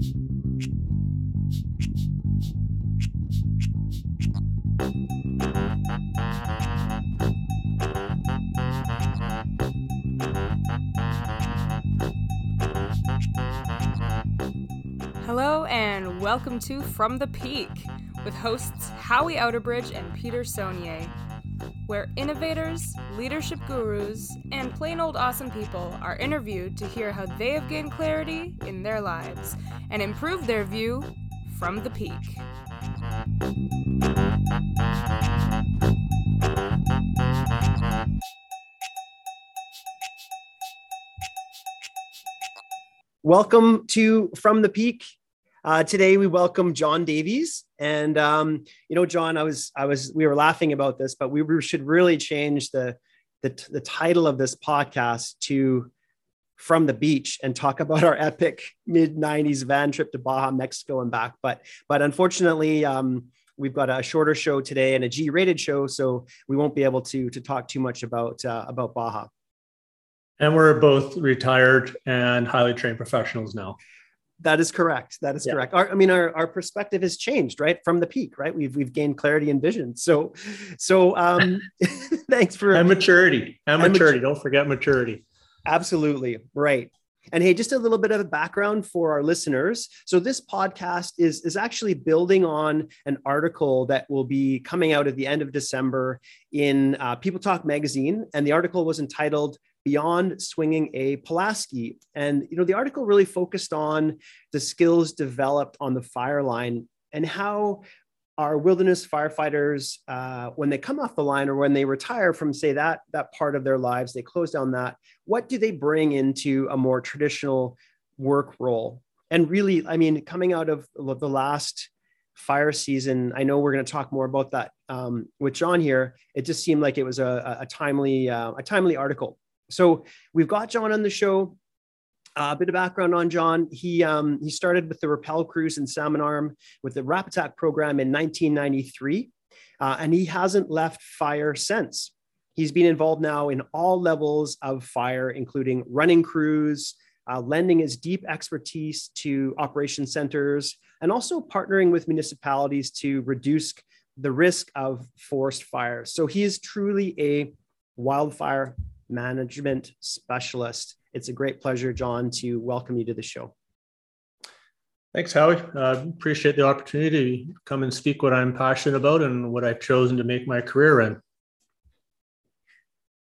Hello and welcome to From the Peak with hosts Howie Outerbridge and Peter Saunier, where innovators, leadership gurus, and plain old awesome people are interviewed to hear how they have gained clarity in their lives and improved their view from the peak. Welcome to From the Peak. Uh, today we welcome John Davies, and um, you know, John, I was, I was, we were laughing about this, but we should really change the, the the title of this podcast to "From the Beach" and talk about our epic mid '90s van trip to Baja, Mexico, and back. But, but unfortunately, um, we've got a shorter show today and a G-rated show, so we won't be able to to talk too much about uh, about Baja. And we're both retired and highly trained professionals now. That is correct. That is yeah. correct. Our, I mean, our, our perspective has changed, right, from the peak, right? We've we've gained clarity and vision. So, so um, thanks for and maturity and, and maturity. Don't forget maturity. Absolutely right. And hey, just a little bit of a background for our listeners. So this podcast is is actually building on an article that will be coming out at the end of December in uh, People Talk magazine, and the article was entitled beyond swinging a Pulaski. And you know, the article really focused on the skills developed on the fire line and how our wilderness firefighters, uh, when they come off the line or when they retire from, say, that that part of their lives, they close down that. What do they bring into a more traditional work role? And really, I mean, coming out of the last fire season, I know we're going to talk more about that um, with John here. It just seemed like it was a, a timely uh, a timely article so we've got John on the show. Uh, a bit of background on John. He um, he started with the Rappel Crews in Salmon Arm with the Rapattack program in 1993, uh, and he hasn't left fire since. He's been involved now in all levels of fire, including running crews, uh, lending his deep expertise to operation centers, and also partnering with municipalities to reduce the risk of forest fires. So he is truly a wildfire management specialist. It's a great pleasure, John, to welcome you to the show. Thanks, Howie. Uh, appreciate the opportunity to come and speak what I'm passionate about and what I've chosen to make my career in.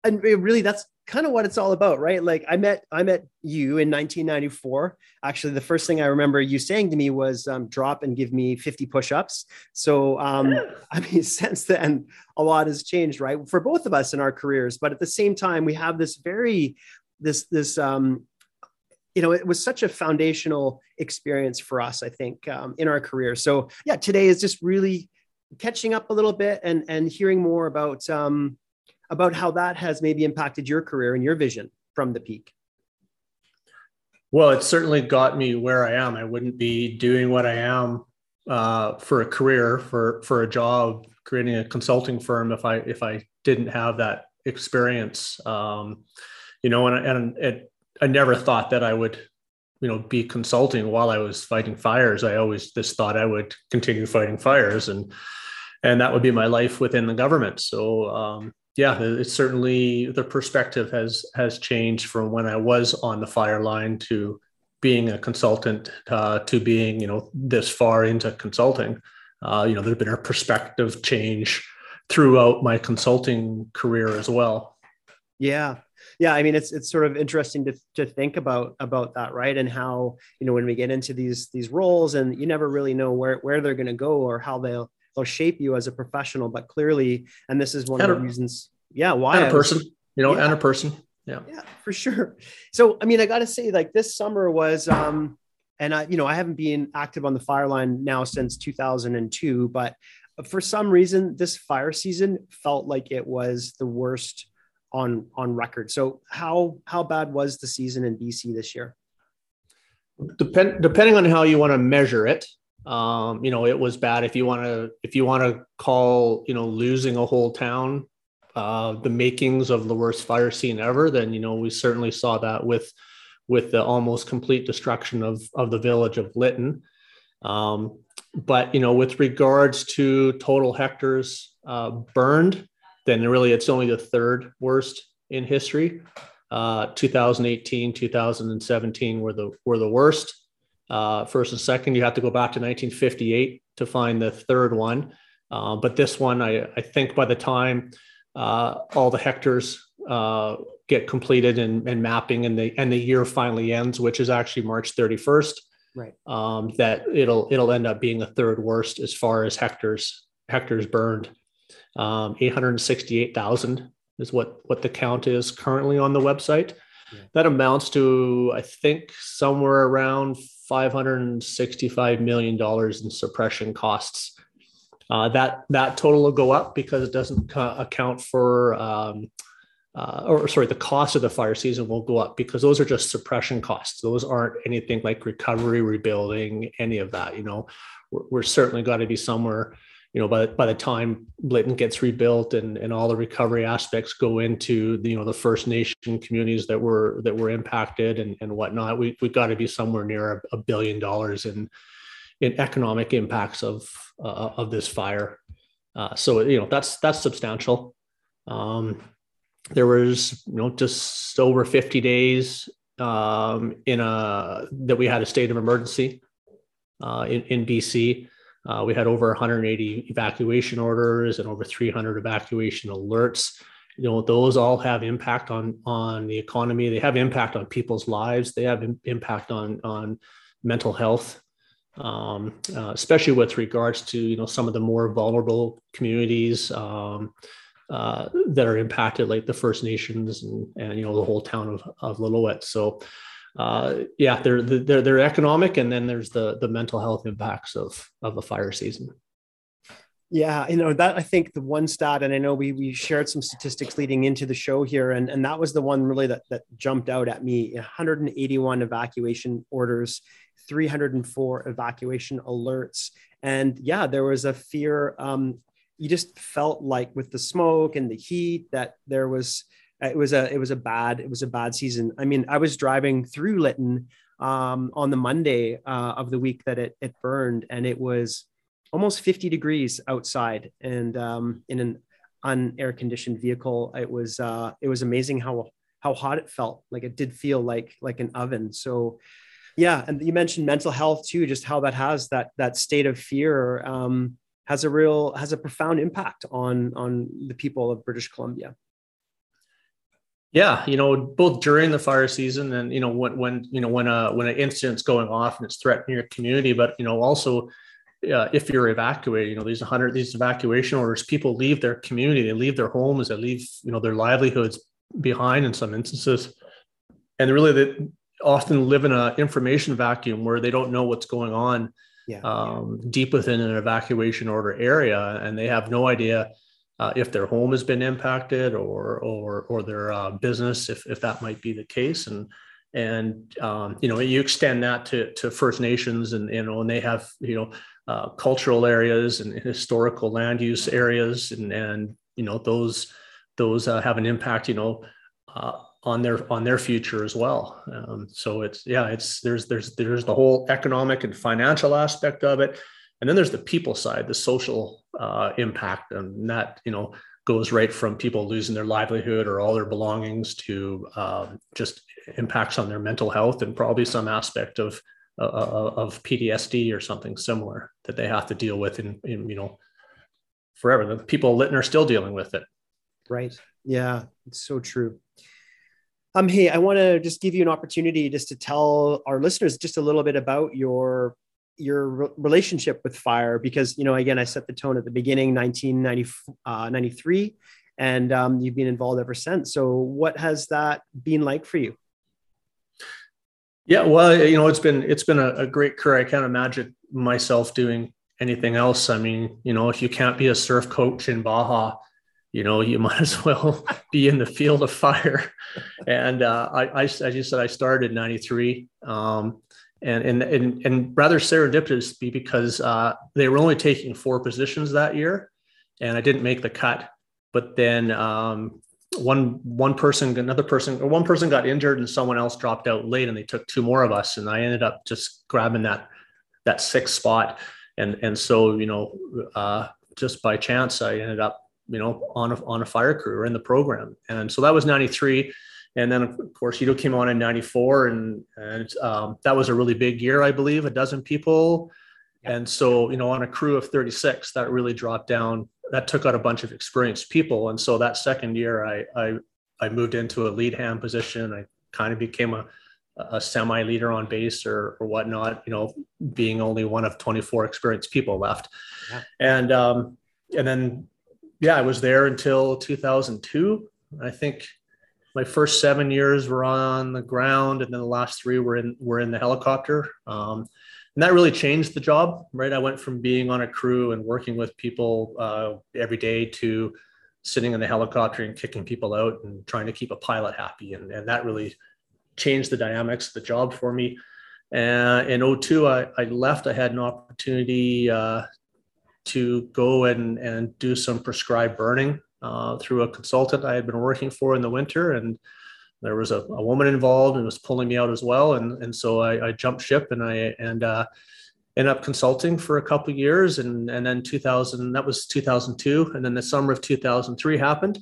And really, that's kind of what it's all about, right? Like I met I met you in 1994. Actually, the first thing I remember you saying to me was um, drop and give me 50 push-ups. So um, I mean, since then, a lot has changed, right? For both of us in our careers. But at the same time, we have this very this this um, you know, it was such a foundational experience for us, I think, um, in our career. So yeah, today is just really catching up a little bit and and hearing more about um, about how that has maybe impacted your career and your vision from the peak. Well, it certainly got me where I am. I wouldn't be doing what I am uh, for a career, for for a job, creating a consulting firm if I if I didn't have that experience. Um, you know, and and it, I never thought that I would, you know, be consulting while I was fighting fires. I always just thought I would continue fighting fires, and and that would be my life within the government. So um, yeah, it's certainly the perspective has has changed from when I was on the fire line to being a consultant uh, to being you know this far into consulting. Uh, you know, there's been a perspective change throughout my consulting career as well. Yeah, yeah. I mean, it's it's sort of interesting to to think about about that, right? And how you know when we get into these these roles, and you never really know where where they're going to go or how they'll they'll shape you as a professional. But clearly, and this is one and of the reasons, yeah, why and a person, was, you know, yeah. and a person. Yeah. Yeah, for sure. So, I mean, I got to say, like this summer was, um, and I, you know, I haven't been active on the fire line now since 2002, but for some reason, this fire season felt like it was the worst on on record. So, how how bad was the season in BC this year? Depend, depending on how you want to measure it, um, you know, it was bad. If you want to, if you want to call, you know, losing a whole town, uh, the makings of the worst fire scene ever, then you know we certainly saw that with with the almost complete destruction of, of the village of Lytton. Um, but you know, with regards to total hectares uh, burned, then really it's only the third worst in history. Uh, 2018, 2017 were the were the worst. Uh, first and second, you have to go back to 1958 to find the third one. Uh, but this one, I, I think by the time uh, all the hectares uh, get completed and, and mapping and the and the year finally ends, which is actually March 31st, right? Um, that it'll it'll end up being the third worst as far as hectares hectares burned. Um, 868,000 is what what the count is currently on the website. Yeah. That amounts to I think somewhere around 565 million dollars in suppression costs. Uh, that that total will go up because it doesn't account for um, uh, or sorry, the cost of the fire season will go up because those are just suppression costs. Those aren't anything like recovery, rebuilding, any of that. You know, we're, we're certainly got to be somewhere. You know, by by the time Lytton gets rebuilt and and all the recovery aspects go into the, you know the First Nation communities that were that were impacted and and whatnot, we we've got to be somewhere near a, a, billion dollars in in economic impacts of uh, of this fire. Uh, so you know that's that's substantial. Um, there was you know just over 50 days um, in a that we had a state of emergency uh, in, in BC. Uh, we had over 180 evacuation orders and over 300 evacuation alerts. You know, those all have impact on on the economy. They have impact on people's lives. They have impact on on mental health, um, uh, especially with regards to you know some of the more vulnerable communities. Um, uh, that are impacted, like the First Nations and, and you know the whole town of, of Lillooet. So uh, yeah, they're, they're they're economic, and then there's the the mental health impacts of of a fire season. Yeah, you know that I think the one stat, and I know we we shared some statistics leading into the show here, and and that was the one really that that jumped out at me: 181 evacuation orders, 304 evacuation alerts, and yeah, there was a fear um, you just felt like with the smoke and the heat that there was it was a it was a bad it was a bad season. I mean, I was driving through Lytton um, on the Monday uh, of the week that it it burned, and it was almost 50 degrees outside, and um, in an unair conditioned vehicle, it was uh, it was amazing how how hot it felt. Like it did feel like like an oven. So yeah, and you mentioned mental health too, just how that has that that state of fear. Um, has a real has a profound impact on on the people of British Columbia. Yeah, you know, both during the fire season and you know when when you know when a when an incident's going off and it's threatening your community, but you know also uh, if you're evacuating, you know these 100 these evacuation orders, people leave their community, they leave their homes, they leave you know their livelihoods behind in some instances, and really they often live in an information vacuum where they don't know what's going on yeah. um, deep within an evacuation order area, and they have no idea uh, if their home has been impacted or or or their uh, business, if if that might be the case, and and um, you know you extend that to to First Nations, and you know, and they have you know uh, cultural areas and historical land use areas, and and you know those those uh, have an impact, you know. Uh, on their on their future as well. Um, so it's yeah, it's there's there's there's the whole economic and financial aspect of it, and then there's the people side, the social uh, impact, and that you know goes right from people losing their livelihood or all their belongings to um, just impacts on their mental health and probably some aspect of uh, uh of PTSD or something similar that they have to deal with in, in you know forever. The people Lytton are still dealing with it. Right. Yeah, it's so true. Um, hey, I want to just give you an opportunity just to tell our listeners just a little bit about your your re- relationship with fire because you know again I set the tone at the beginning 1993 uh, and um, you've been involved ever since. So what has that been like for you? Yeah, well, you know, it's been it's been a, a great career. I can't imagine myself doing anything else. I mean, you know, if you can't be a surf coach in Baja, you know, you might as well be in the field of fire. And uh, I, I, as you said, I started in 93. Um, and, and, and, and rather serendipitous because uh, they were only taking four positions that year and I didn't make the cut. But then um, one one person another person or one person got injured and someone else dropped out late and they took two more of us. And i ended up just grabbing that that sixth spot. And and so you know uh, just by chance i ended up you know on a, on a fire crew or in the program. And so that was 93 and then of course Ito came on in 94 and and um, that was a really big year i believe a dozen people and so you know on a crew of 36 that really dropped down that took out a bunch of experienced people. And so that second year, I I, I moved into a lead hand position. I kind of became a a semi leader on base or or whatnot. You know, being only one of 24 experienced people left, yeah. and um, and then yeah, I was there until 2002. I think my first seven years were on the ground, and then the last three were in were in the helicopter. Um, and that really changed the job right? I went from being on a crew and working with people uh, every day to sitting in the helicopter and kicking people out and trying to keep a pilot happy. And, and that really changed the dynamics of the job for me. And in 02 i, I left. I had an opportunity uh, to go and, and do some prescribed burning uh, through a consultant i had been working for in the winter and there was a, a woman involved and was pulling me out as well. And, and so I, I jumped ship and I, and, uh, ended up consulting for a couple years and, and then 2000, that was 2002. And then the summer of 2003 happened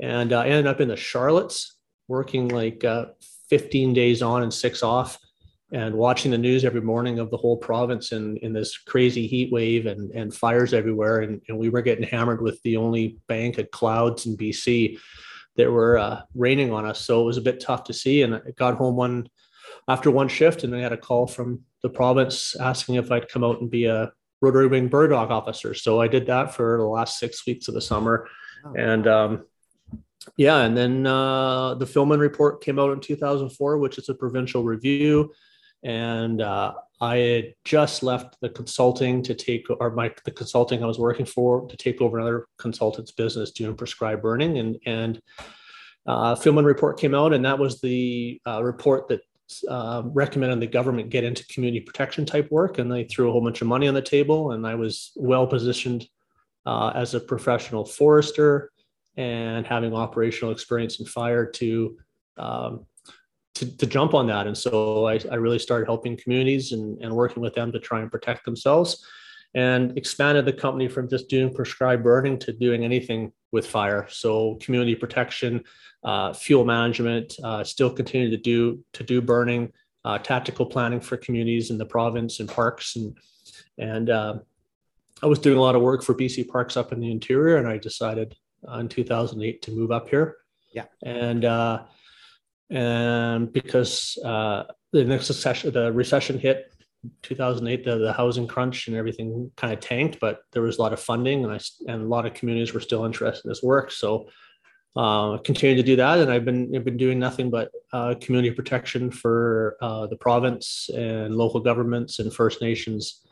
and uh, I ended up in the Charlottes working like uh, 15 days on and six off and watching the news every morning of the whole province in, in this crazy heat wave and, and fires everywhere. And, and we were getting hammered with the only bank of clouds in BC that were uh, raining on us. So it was a bit tough to see. And I got home one after one shift, and I had a call from the province asking if I'd come out and be a rotary wing bird dog officer. So I did that for the last six weeks of the summer, oh. and um, yeah, and then uh, the Filmon report came out in 2004, which is a provincial review, and uh, I had just left the consulting to take, or my the consulting I was working for to take over another consultant's business doing prescribed burning, and and uh, Filmon report came out, and that was the uh, report that uh, recommended the government get into community protection type work, and they threw a whole bunch of money on the table, and I was well positioned uh, as a professional forester and having operational experience in fire to um, to, to jump on that. And so I, I really started helping communities and, and working with them to try and protect themselves and expanded the company from just doing prescribed burning to doing anything with fire. So community protection, uh, fuel management, uh, still continue to do to do burning, uh, tactical planning for communities in the province and parks and and uh, I was doing a lot of work for BC Parks up in the interior, and I decided uh, in 2008 to move up here. Yeah, and uh, and because uh, the next recession, the recession hit 2008, the, the housing crunch and everything kind of tanked, but there was a lot of funding and I, and a lot of communities were still interested in this work. So uh, continue to do that. And I've been, I've been doing nothing but uh, community protection for uh, the province and local governments and First Nations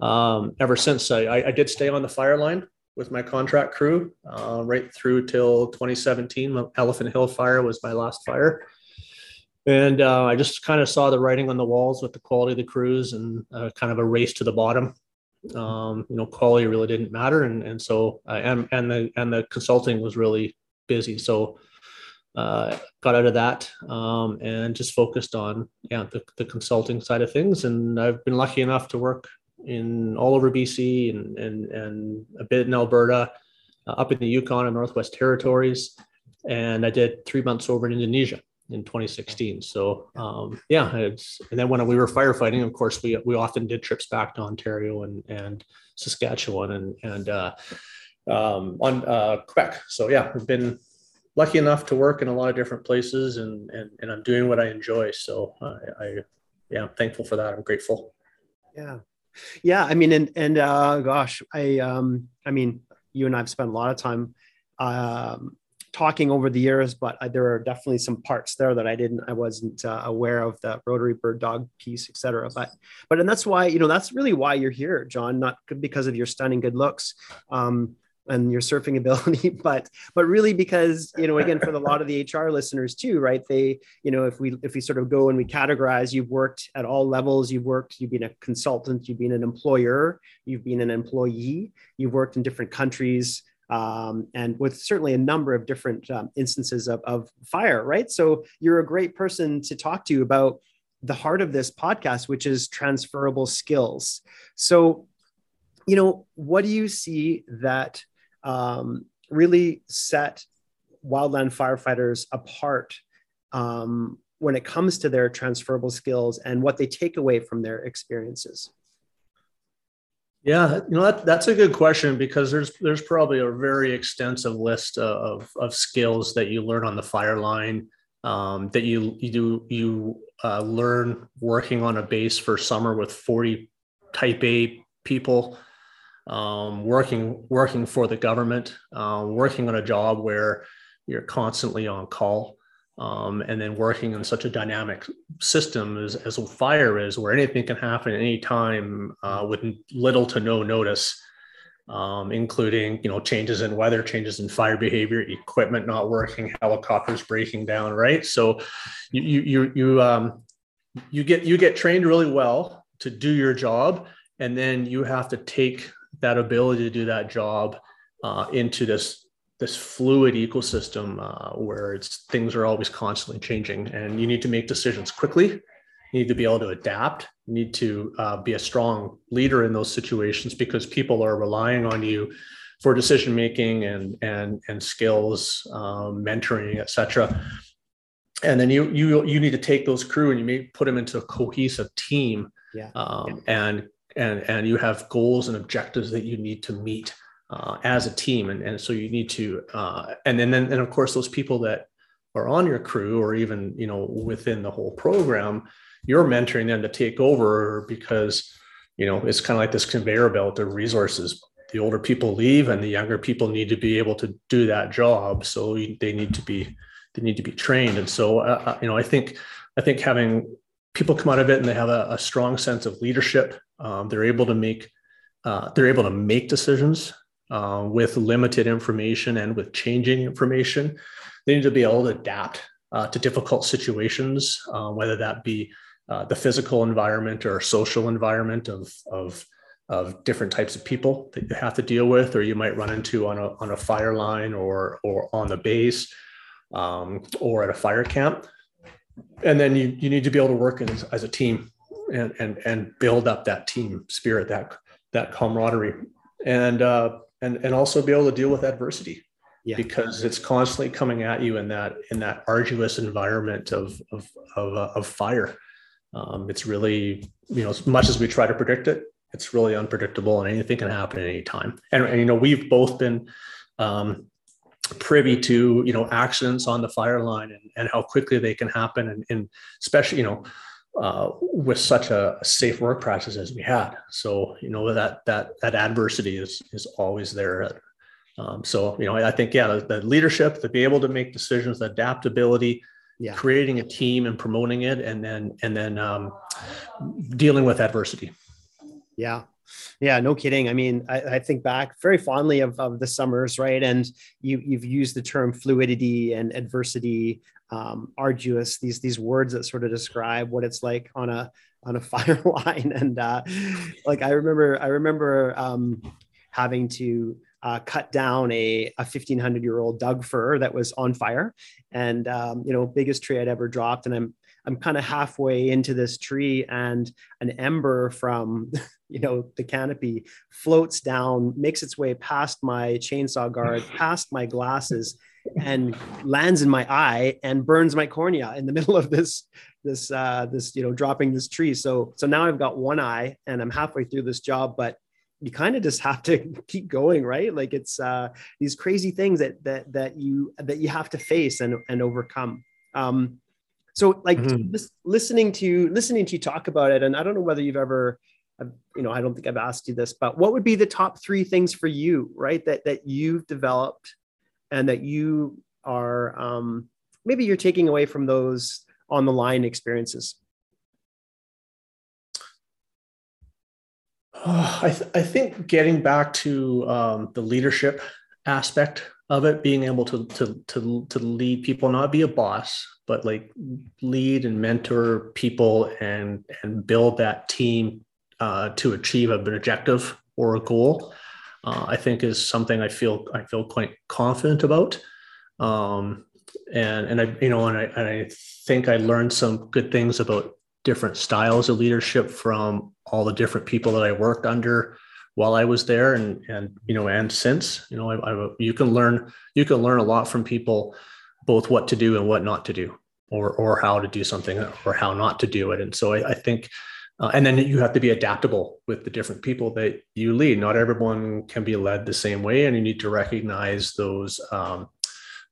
um, ever since. I, I did stay on the fire line with my contract crew uh, right through till 2017. Elephant Hill fire was my last fire and uh, I just kind of saw the writing on the walls with the quality of the crews and uh, kind of a race to the bottom. Um, you know, quality really didn't matter, and and so uh, and and the and the consulting was really busy. So uh, got out of that um, and just focused on yeah the, the consulting side of things. And I've been lucky enough to work in all over BC and and and a bit in Alberta, uh, up in the Yukon and Northwest Territories, and I did three months over in Indonesia in 2016. So um, yeah, it's and then when we were firefighting, of course, we we often did trips back to Ontario and and Saskatchewan and and uh, um, on uh, Quebec. So yeah, I've been lucky enough to work in a lot of different places and and, and I'm doing what I enjoy. So I, I yeah, I'm thankful for that. I'm grateful. Yeah. Yeah, I mean, and and uh, gosh, I um, I mean, you and I've spent a lot of time um, talking over the years, but I, there are definitely some parts there that I didn't, I wasn't uh, aware of the rotary bird dog piece, et cetera. But, but, and that's why, you know, that's really why you're here, John, not because of your stunning good looks. Um, and your surfing ability but but really because you know again for a lot of the hr listeners too right they you know if we if we sort of go and we categorize you've worked at all levels you've worked you've been a consultant you've been an employer you've been an employee you've worked in different countries um, and with certainly a number of different um, instances of, of fire, right? So you're a great person to talk to about the heart of this podcast, which is transferable skills. So, you know, what do you see that um, really set wildland firefighters apart um, when it comes to their transferable skills and what they take away from their experiences? Yeah, you know that, that's a good question because there's there's probably a very extensive list of of skills that you learn on the fire line um, that you you do you uh, learn working on a base for summer with 40 Type A people, um, working working for the government, uh, working on a job where you're constantly on call um, and then working in such a dynamic system as, as fire is, where anything can happen at any time uh, with little to no notice, um, including you know changes in weather, changes in fire behavior, equipment not working, helicopters breaking down. Right, so you you you you, um, you get you get trained really well to do your job, and then you have to take that ability to do that job uh, into this this fluid ecosystem uh, where it's things are always constantly changing and you need to make decisions quickly you need to be able to adapt you need to uh, be a strong leader in those situations because people are relying on you for decision making and and and skills um, mentoring etc and then you you you need to take those crew and you may put them into a cohesive team yeah. Um, yeah. and and and you have goals and objectives that you need to meet uh, as a team. And, and so you need to, uh, and then, then, and of course, those people that are on your crew or even, you know, within the whole program, you're mentoring them to take over because, you know, it's kind of like this conveyor belt of resources. The older people leave and the younger people need to be able to do that job. So they need to be, they need to be trained. And so, uh, uh you know, I think, I think having people come out of it and they have a, a strong sense of leadership, um, they're able to make, uh, they're able to make decisions uh, with limited information and with changing information. They need to be able to adapt uh, to difficult situations, uh, whether that be uh, the physical environment or social environment of, of, of different types of people that you have to deal with, or you might run into on a, on a fire line or, or on the base um, or at a fire camp. And then you, you need to be able to work as, as a team and, and, and build up that team spirit, that, that camaraderie. And uh, and and also be able to deal with adversity. Yeah. because it's constantly coming at you in that in that arduous environment of of of, uh, of fire. Um, it's really you know as much as we try to predict it it's really unpredictable and anything can happen at any time. And, and you know we've both been um, privy to you know accidents on the fire line and, and how quickly they can happen and, and especially you know uh, with such a safe work practice as we had. So you know that that that adversity is is always there. Um, so you know I think yeah the, the, leadership to be able to make decisions, the adaptability, yeah. creating a team and promoting it, and then and then um, dealing with adversity. Yeah. Yeah, no kidding. I mean, I, I, think back very fondly of, of the summers, right? And you you've used the term fluidity and adversity um, arduous these these words that sort of describe what it's like on a on a fire line. And uh, like i remember i remember um, having to uh, cut down a, a 1500 year old doug fir that was on fire. And um, you know biggest tree i'd ever dropped. And i'm i'm kind of halfway into this tree and an ember from you know the canopy floats down makes its way past my chainsaw guard past my glasses and lands in my eye and burns my cornea in the middle of this this uh, this you know dropping this tree. So so now I've got one eye and I'm halfway through this job, but you kind of just have to keep going, right? Like it's uh, these crazy things that that that you that you have to face and and overcome. Um, so like mm-hmm. listening to listening to you talk about it, and I don't know whether you've ever you know, I don't think I've asked you this, but what would be the top three things for you, right? That that you've developed and that you are um, maybe you're taking away from those on the line experiences? Oh, I, th- I think getting back to um, the leadership aspect of it, being able to, to, to, to lead people, not be a boss, but like lead and mentor people and, and build that team uh, to achieve an objective or a goal uh, I think is something I feel I feel quite confident about. Um, and and I you know and I and I think I learned some good things about different styles of leadership from all the different people that I worked under while I was there and and you know and since you know I, I, you can learn you can learn a lot from people both what to do and what not to do or or how to do something or how not to do it and so I, I think uh, and then you have to be adaptable with the different people that you lead. Not everyone can be led the same way and you need to recognize those um,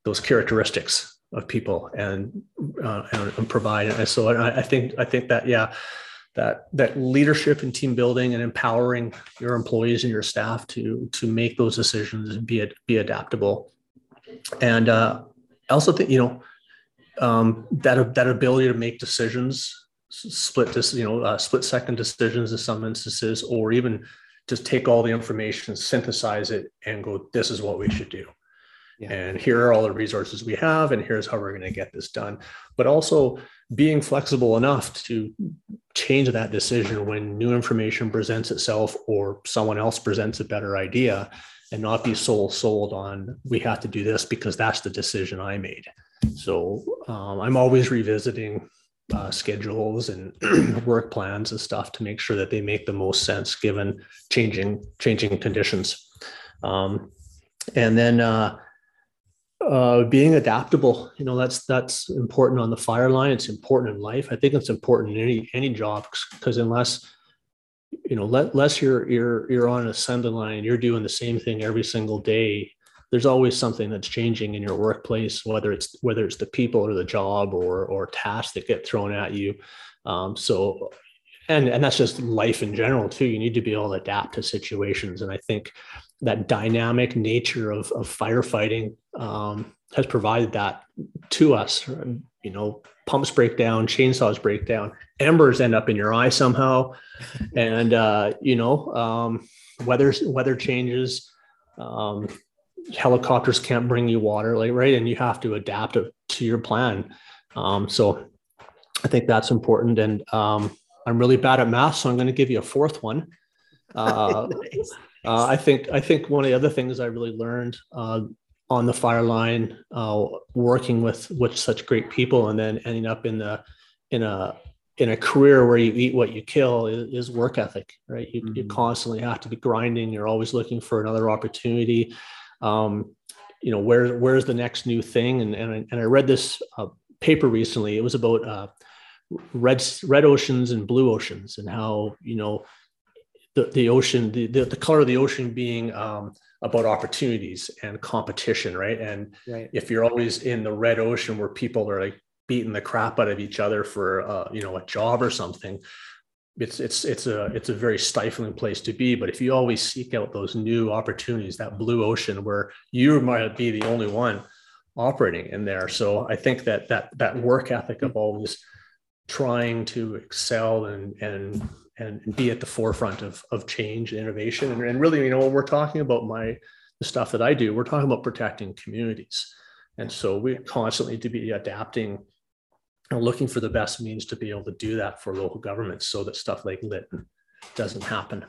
those characteristics of people and uh, and, and, provide and so I, I think I think that yeah that that leadership and team building and empowering your employees and your staff to to make those decisions and be be adaptable. And uh, I also think you know um, that that ability to make decisions split this you know uh, split second decisions in some instances or even just take all the information synthesize it and go this is what we should do. Yeah. and here are all the resources we have and here's how we're going to get this done. But also being flexible enough to change that decision when new information presents itself or someone else presents a better idea and not be soul sold on we have to do this because that's the decision i made. So um, i'm always revisiting uh, schedules and work plans and stuff to make sure that they make the most sense given changing changing conditions. Um, and then uh, uh, being adaptable you know that's that's important on the fire line. It's important in life. I think it's important in any any job because unless you know let, unless you're you're you're on an assembly line you're doing the same thing every single day there's always something that's changing in your workplace whether it's whether it's the people or the job or or tasks that get thrown at you um, so and and that's just life in general too you need to be able to adapt to situations and i think that dynamic nature of, of firefighting um, has provided that to us. You know, pumps break down, chainsaws break down, embers end up in your eye somehow, and uh, you know, um, weather weather changes. Um, helicopters can't bring you water, like right, and you have to adapt to your plan. Um, so, I think that's important. And um, I'm really bad at math, so I'm going to give you a fourth one. Uh, nice. Uh, I think I think one of the other things I really learned uh, on the fire line, uh, working with with such great people, and then ending up in the in a in a career where you eat what you kill is, is work ethic, right? You, mm-hmm. you, constantly have to be grinding. You're always looking for another opportunity. Um, you know, where where's the next new thing? And and I, and I read this uh, paper recently. It was about uh, red red oceans and blue oceans, and how you know the, the ocean, the, the, the color of the ocean being um, about opportunities and competition, right? And right. if you're always in the red ocean where people are like beating the crap out of each other for uh, you know a job or something, it's it's it's a it's a very stifling place to be. But if you always seek out those new opportunities, that blue ocean where you might be the only one operating in there. So I think that that that work ethic of always trying to excel and and and, be at the forefront of, of change and innovation. And, and really, you know, when we're talking about my the stuff that I do, we're talking about protecting communities. And so we constantly to be adapting and looking for the best means to be able to do that for local governments so that stuff like Lytton doesn't happen.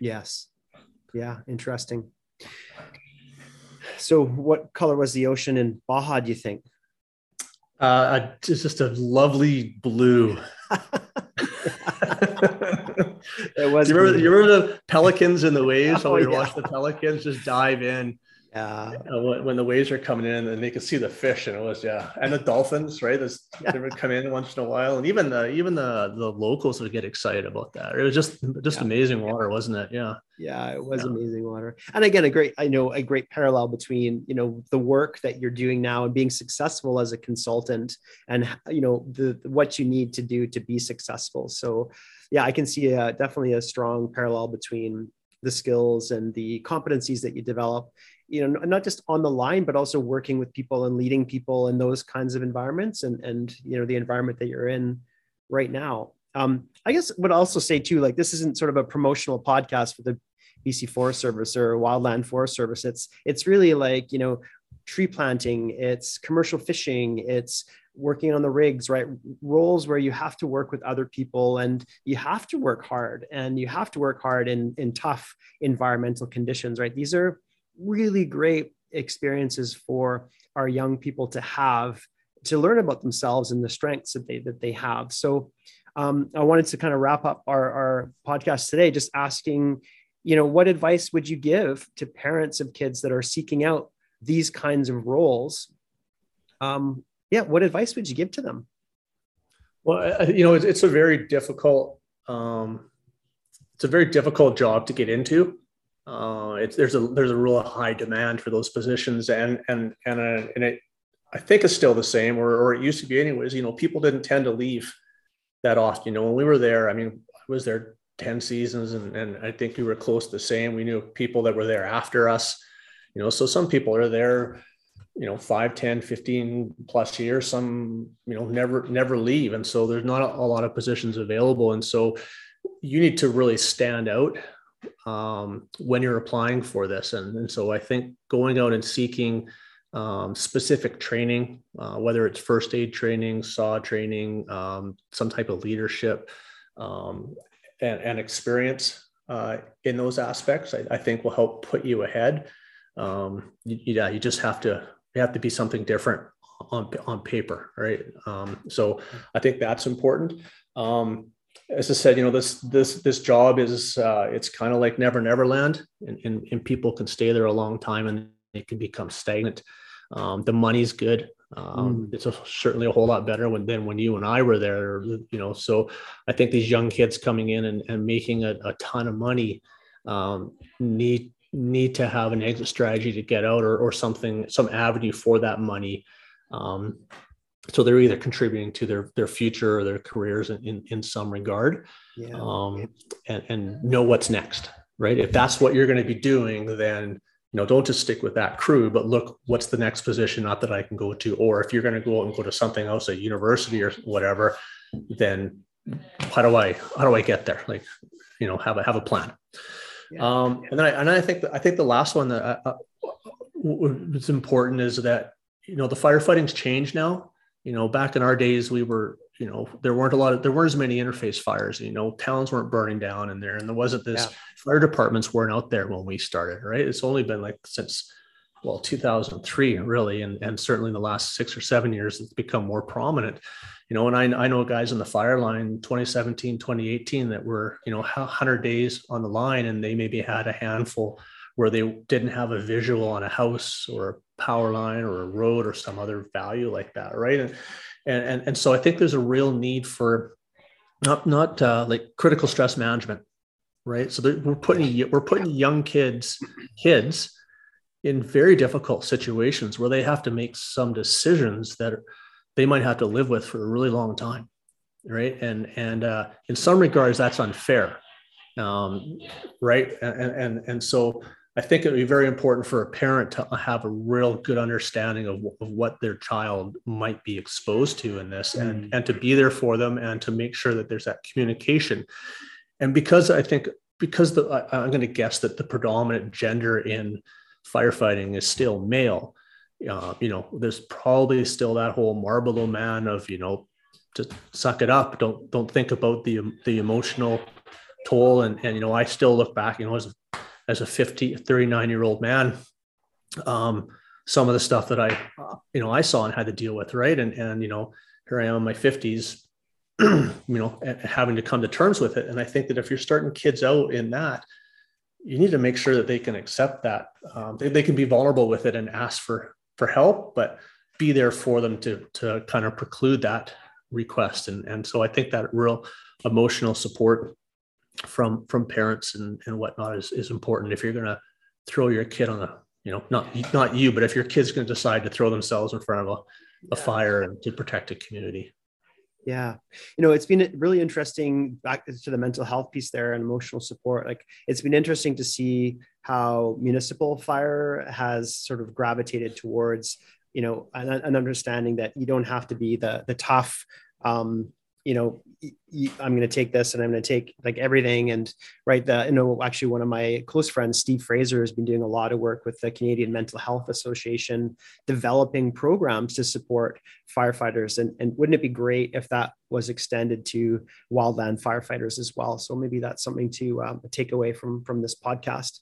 Yes. Yeah, interesting. So what color was the ocean in Baja, do you think? Uh, it's just a lovely blue. it was. Do you remember, you remember the pelicans and the waves? Oh, we yeah. watch the pelicans just dive in yeah. Uh, when the waves are coming in and they could see the fish and it was yeah, and the dolphins, right? Yeah. They would come in once in a while, and even the even the the locals would get excited about that. It was just just yeah. amazing water, wasn't it? Yeah. Yeah, it was yeah. amazing water. And again, a great I know a great parallel between you know the work that you're doing now and being successful as a consultant, and you know the what you need to do to be successful. So yeah, I can see a, definitely a strong parallel between the skills and the competencies that you develop you know not just on the line but also working with people and leading people in those kinds of environments and and you know the environment that you're in right now um, i guess would also say too like this isn't sort of a promotional podcast for the bc forest service or wildland forest service it's it's really like you know tree planting it's commercial fishing it's working on the rigs, right? Roles where you have to work with other people and you have to work hard and you have to work hard in, in tough environmental conditions, right? These are really great experiences for our young people to have to learn about themselves and the strengths that they that they have. So um, I wanted to kind of wrap up our, our podcast today, just asking, you know, what advice would you give to parents of kids that are seeking out these kinds of roles? Um, yeah, what advice would you give to them? Well, you know, it's, it's a very difficult, um, it's a very difficult job to get into. Uh, it's there's a there's a real high demand for those positions, and and and uh, and it I think it's still the same, or or it used to be anyways. You know, people didn't tend to leave that often. You know, when we were there, I mean, I was there 10 seasons and, and I think we were close to the same. We knew people that were there after us, you know, so some people are there, you know, 5, 10, 15 plus years, some, you know, never, never leave. And so there's not a, a lot of positions available. And so you need to really stand out um, when you're applying for this. And, and so I think going out and seeking um, specific training, uh, whether it's first aid training, saw training, um, some type of leadership, um, and, and, experience uh, in those aspects, I, I, think will help put you ahead. Um, you, yeah, you just have to you have to be something different on on paper, right? Um, so I think that's important. Um, as I said, you know this this this job is uh, it's kind of like Never Never Land, and, and, and people can stay there a long time and it can become stagnant. Um, the money's good. Um, mm. It's a, certainly a whole lot better when, than when you and I were there. You know, so I think these young kids coming in and, and making a, a ton of money um, need need to have an exit strategy to get out or, or something some avenue for that money um, so they're either contributing to their their future or their careers in in, in some regard yeah. um, and, and know what's next right if that's what you're going to be doing then you know, don't just stick with that crew, but look, what's the next position not that I can go to? Or if you're going to go out and go to something else, a university or whatever, then how do I how do I get there? Like, you know, have a have a plan. Yeah. Um, and then I and I think I think the last one that uh, uh important is that you know the firefighting's changed now. You know, back in our days, we were you know there weren't a lot of there weren't as many interface fires you know towns weren't burning down in there and there wasn't this yeah. fire departments weren't out there when we started right it's only been like since well 2003 really and, and certainly in the last six or seven years it's become more prominent you know and I, I know guys in the fire line 2017 2018 that were you know 100 days on the line and they maybe had a handful where they didn't have a visual on a house or a power line or a road or some other value like that right and and and, so I think there's a real need for not not uh, like critical stress management, right? So we're putting we're putting young kids kids in very difficult situations where they have to make some decisions that they might have to live with for a really long time, right? And and uh, in some regards that's unfair, um, right? And and and so I think it would be very important for a parent to have a real good understanding of, of what their child might be exposed to in this mm. and, and to be there for them and to make sure that there's that communication. And because I think, because the, I, I'm going to guess that the predominant gender in firefighting is still male, uh, you know, there's probably still that whole marble man of, you know, just suck it up. Don't, don't think about the, the emotional toll. And, and, you know, I still look back, you know, as as a 50, 39 year old man, um, some of the stuff that I, you know, I saw and had to deal with. Right. And, and, you know, here I am in my fifties, you know, having to come to terms with it. And I think that if you're starting kids out in that, you need to make sure that they can accept that. Um, they, they can be vulnerable with it and ask for, for help, but be there for them to, to kind of preclude that request. And, and so I think that real emotional support from from parents and, and whatnot is, is important. If you're going to throw your kid on a you know not not you but if your kid's going to decide to throw themselves in front of a, a yeah. fire and to protect a community. Yeah. You know it's been really interesting back to the mental health piece there and emotional support. Like it's been interesting to see how municipal fire has sort of gravitated towards you know an, an understanding that you don't have to be the the tough um, you know, I'm going to take this and I'm going to take like everything. And right, the you know, actually, one of my close friends, Steve Fraser, has been doing a lot of work with the Canadian Mental Health Association, developing programs to support firefighters. And, and wouldn't it be great if that was extended to wildland firefighters as well? So maybe that's something to um, take away from from this podcast.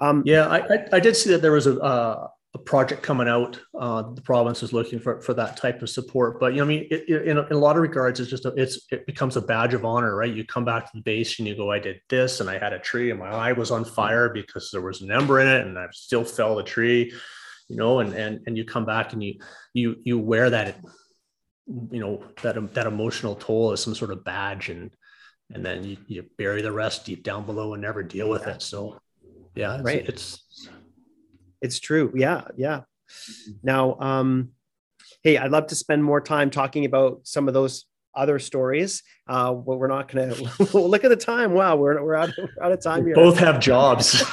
Um, yeah, I, I, did see that there was a, uh, a project coming out. Uh, the province is looking for, for that type of support. But you know, I mean, it, it, in, a, in, a, lot of regards, it's just a, it's it becomes a badge of honor, right? You come back to the base and you go, "I did this, and I had a tree, and my eye was on fire because there was an ember in it, and I still fell the tree." You know, and and and you come back and you you you wear that, you know, that that emotional toll as some sort of badge, and and then you, you bury the rest deep down below and never deal with it. So, yeah, it's, right. It's it's true. Yeah, yeah. Now, um, hey, I'd love to spend more time talking about some of those other stories, uh, but we're not going to look at the time. Wow, we're, we're, out, we're out of time here. Both have jobs.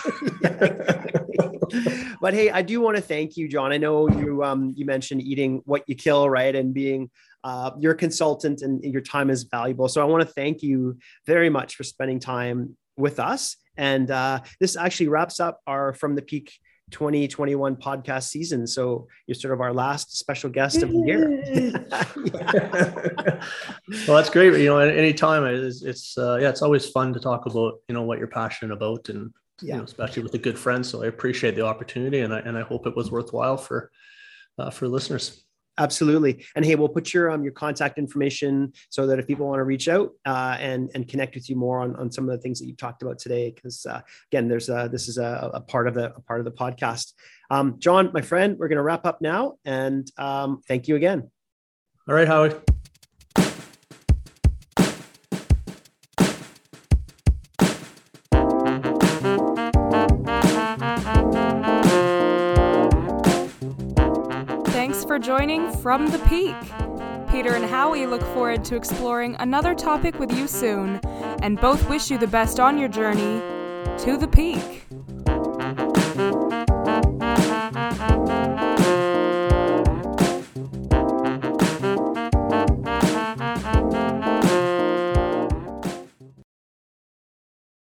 but hey, I do want to thank you, John. I know you um, you mentioned eating what you kill, right, and being uh, your consultant and your time is valuable. So I want to thank you very much for spending time with us. And uh, this actually wraps up our From the Peak 2021 podcast season. So you're sort of our last special guest of the year. well, that's great. You know, anytime it's, it's uh, yeah, it's always fun to talk about, you know, what you're passionate about and, yeah. You know, especially with a good friend. So I appreciate the opportunity and I, and I hope it was worthwhile for, uh, for listeners. Absolutely. And hey, we'll put your um your contact information so that if people want to reach out uh, and and connect with you more on, on some of the things that you talked about today, because uh, again, there's a, this is a, a part of the a part of the podcast. Um, John, my friend, we're going to wrap up now, and um, thank you again. All right, Howie. Joining From the Peak. Peter and Howie look forward to exploring another topic with you soon, and both wish you the best on your journey to the peak.